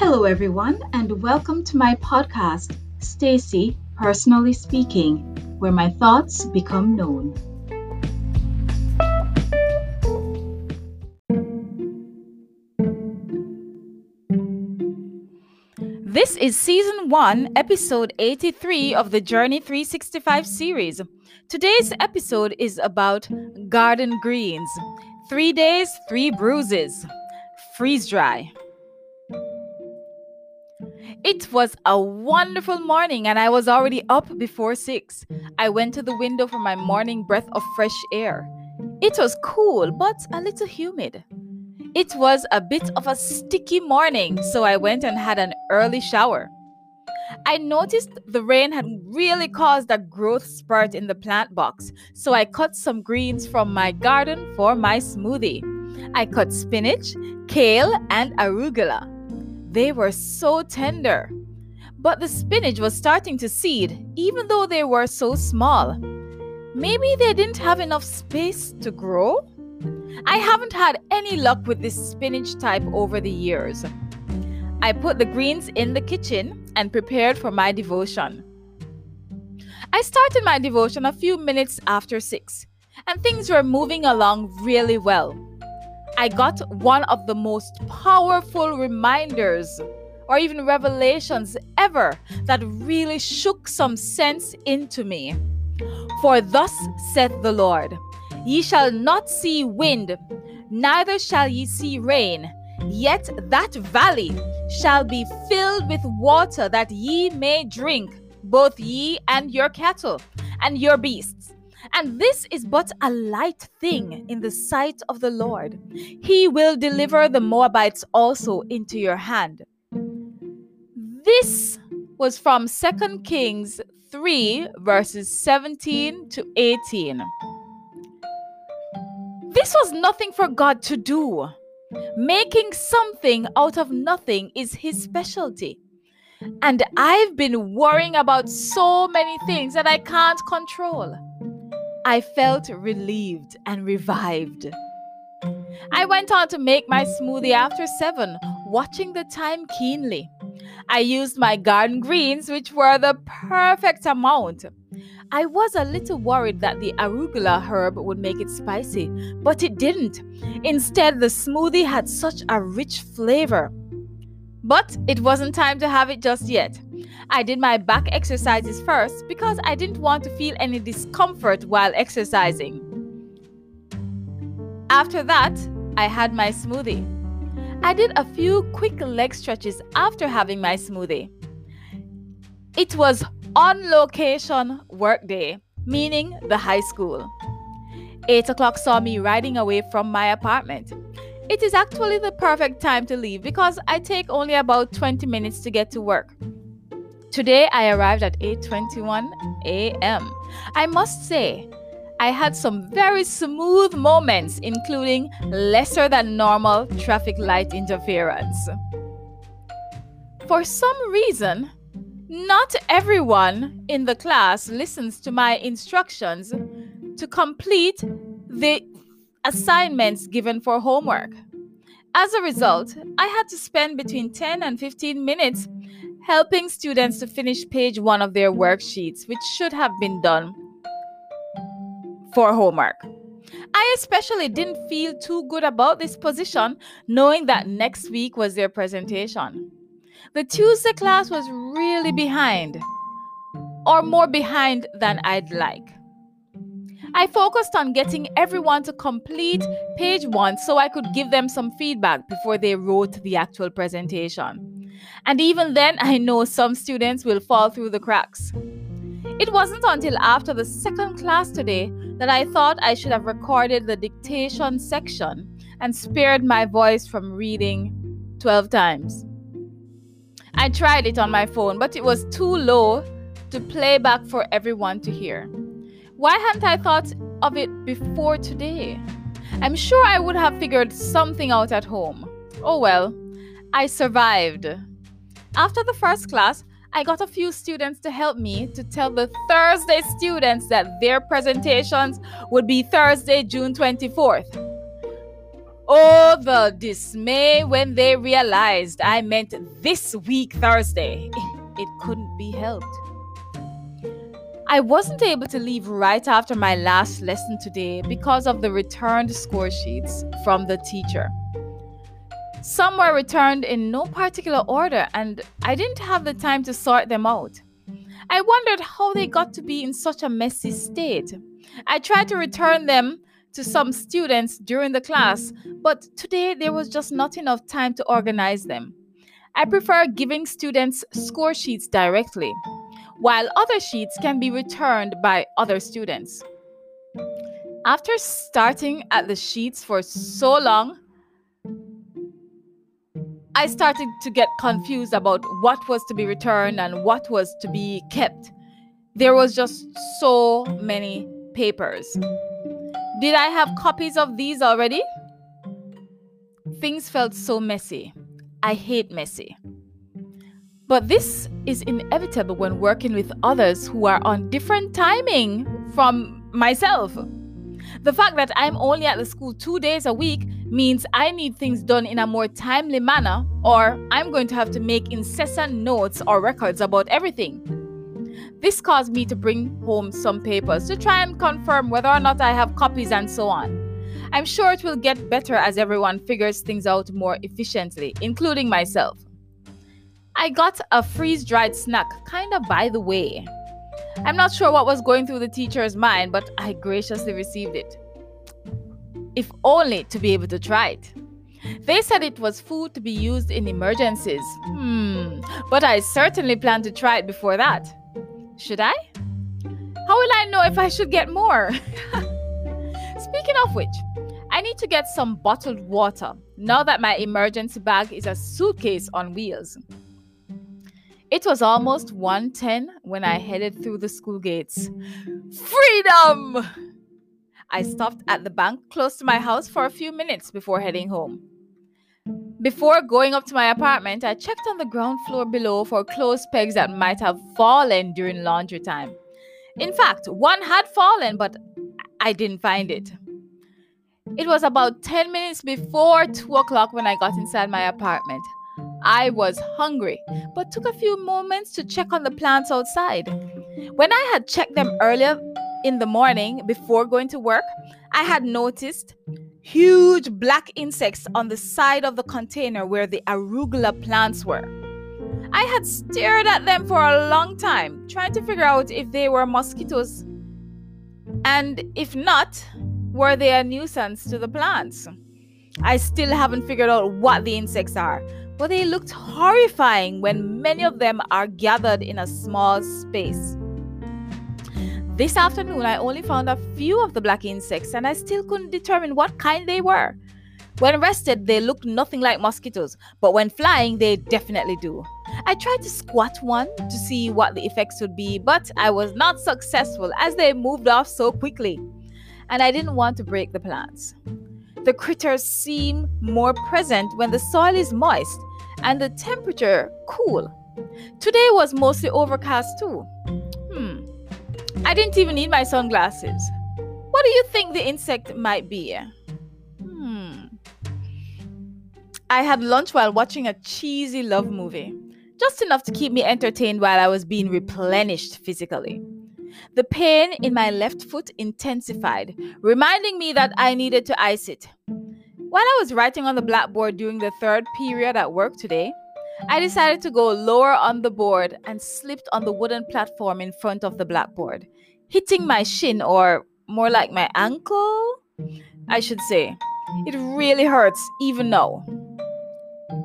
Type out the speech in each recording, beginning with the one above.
Hello, everyone, and welcome to my podcast, Stacy Personally Speaking, where my thoughts become known. This is season 1, episode 83 of the Journey 365 series. Today's episode is about garden greens. Three days, three bruises. Freeze dry. It was a wonderful morning, and I was already up before six. I went to the window for my morning breath of fresh air. It was cool, but a little humid. It was a bit of a sticky morning, so I went and had an early shower. I noticed the rain had really caused a growth spurt in the plant box, so I cut some greens from my garden for my smoothie. I cut spinach, kale, and arugula. They were so tender. But the spinach was starting to seed, even though they were so small. Maybe they didn't have enough space to grow? I haven't had any luck with this spinach type over the years. I put the greens in the kitchen and prepared for my devotion. I started my devotion a few minutes after 6, and things were moving along really well. I got one of the most powerful reminders or even revelations ever that really shook some sense into me. For thus saith the Lord Ye shall not see wind, neither shall ye see rain, yet that valley shall be filled with water that ye may drink, both ye and your cattle and your beasts. And this is but a light thing in the sight of the Lord. He will deliver the Moabites also into your hand. This was from 2 Kings 3, verses 17 to 18. This was nothing for God to do. Making something out of nothing is his specialty. And I've been worrying about so many things that I can't control. I felt relieved and revived. I went on to make my smoothie after seven, watching the time keenly. I used my garden greens, which were the perfect amount. I was a little worried that the arugula herb would make it spicy, but it didn't. Instead, the smoothie had such a rich flavor. But it wasn't time to have it just yet. I did my back exercises first because I didn't want to feel any discomfort while exercising. After that, I had my smoothie. I did a few quick leg stretches after having my smoothie. It was on location work day, meaning the high school. 8 o'clock saw me riding away from my apartment. It is actually the perfect time to leave because I take only about 20 minutes to get to work. Today I arrived at 8:21 a.m. I must say, I had some very smooth moments including lesser than normal traffic light interference. For some reason, not everyone in the class listens to my instructions to complete the assignments given for homework. As a result, I had to spend between 10 and 15 minutes helping students to finish page one of their worksheets, which should have been done for homework. I especially didn't feel too good about this position, knowing that next week was their presentation. The Tuesday class was really behind, or more behind than I'd like. I focused on getting everyone to complete page one so I could give them some feedback before they wrote the actual presentation. And even then, I know some students will fall through the cracks. It wasn't until after the second class today that I thought I should have recorded the dictation section and spared my voice from reading 12 times. I tried it on my phone, but it was too low to play back for everyone to hear. Why hadn't I thought of it before today? I'm sure I would have figured something out at home. Oh well, I survived. After the first class, I got a few students to help me to tell the Thursday students that their presentations would be Thursday, June 24th. Oh, the dismay when they realized I meant this week Thursday. It couldn't be helped. I wasn't able to leave right after my last lesson today because of the returned score sheets from the teacher. Some were returned in no particular order, and I didn't have the time to sort them out. I wondered how they got to be in such a messy state. I tried to return them to some students during the class, but today there was just not enough time to organize them. I prefer giving students score sheets directly while other sheets can be returned by other students. After starting at the sheets for so long, I started to get confused about what was to be returned and what was to be kept. There was just so many papers. Did I have copies of these already? Things felt so messy. I hate messy. But this is inevitable when working with others who are on different timing from myself. The fact that I'm only at the school two days a week means I need things done in a more timely manner, or I'm going to have to make incessant notes or records about everything. This caused me to bring home some papers to try and confirm whether or not I have copies and so on. I'm sure it will get better as everyone figures things out more efficiently, including myself. I got a freeze dried snack, kind of by the way. I'm not sure what was going through the teacher's mind, but I graciously received it. If only to be able to try it. They said it was food to be used in emergencies. Hmm, but I certainly plan to try it before that. Should I? How will I know if I should get more? Speaking of which, I need to get some bottled water now that my emergency bag is a suitcase on wheels. It was almost 1:10 when I headed through the school gates. Freedom! I stopped at the bank close to my house for a few minutes before heading home. Before going up to my apartment, I checked on the ground floor below for clothes pegs that might have fallen during laundry time. In fact, one had fallen, but I didn't find it. It was about 10 minutes before 2 o'clock when I got inside my apartment. I was hungry, but took a few moments to check on the plants outside. When I had checked them earlier in the morning before going to work, I had noticed huge black insects on the side of the container where the arugula plants were. I had stared at them for a long time, trying to figure out if they were mosquitoes, and if not, were they a nuisance to the plants? I still haven't figured out what the insects are, but they looked horrifying when many of them are gathered in a small space. This afternoon, I only found a few of the black insects and I still couldn't determine what kind they were. When rested, they looked nothing like mosquitoes, but when flying, they definitely do. I tried to squat one to see what the effects would be, but I was not successful as they moved off so quickly. And I didn't want to break the plants. The critters seem more present when the soil is moist and the temperature cool. Today was mostly overcast too. I didn't even need my sunglasses. What do you think the insect might be? Hmm. I had lunch while watching a cheesy love movie, just enough to keep me entertained while I was being replenished physically. The pain in my left foot intensified, reminding me that I needed to ice it. While I was writing on the blackboard during the third period at work today, I decided to go lower on the board and slipped on the wooden platform in front of the blackboard, hitting my shin or more like my ankle, I should say. It really hurts even now.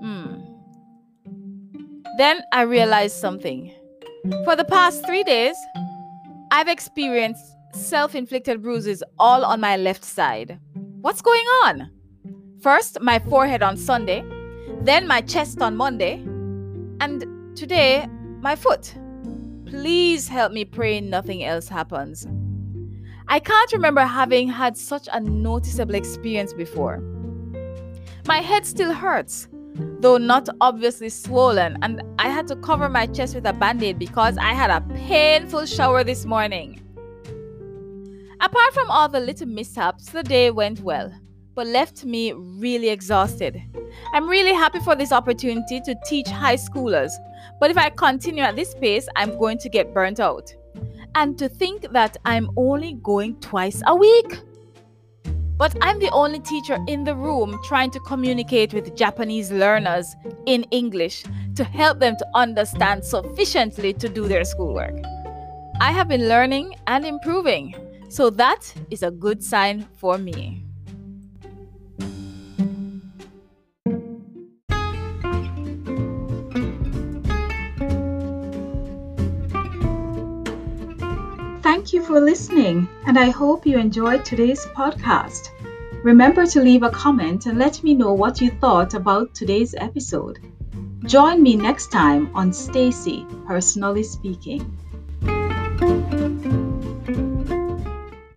Hmm. Then I realized something. For the past three days, I've experienced self inflicted bruises all on my left side. What's going on? First, my forehead on Sunday, then my chest on Monday, and today, my foot. Please help me pray nothing else happens. I can't remember having had such a noticeable experience before. My head still hurts, though not obviously swollen, and I had to cover my chest with a band aid because I had a painful shower this morning. Apart from all the little mishaps, the day went well. But left me really exhausted. I'm really happy for this opportunity to teach high schoolers, but if I continue at this pace, I'm going to get burnt out. And to think that I'm only going twice a week. But I'm the only teacher in the room trying to communicate with Japanese learners in English to help them to understand sufficiently to do their schoolwork. I have been learning and improving, so that is a good sign for me. Thank you for listening, and I hope you enjoyed today's podcast. Remember to leave a comment and let me know what you thought about today's episode. Join me next time on Stacy Personally Speaking.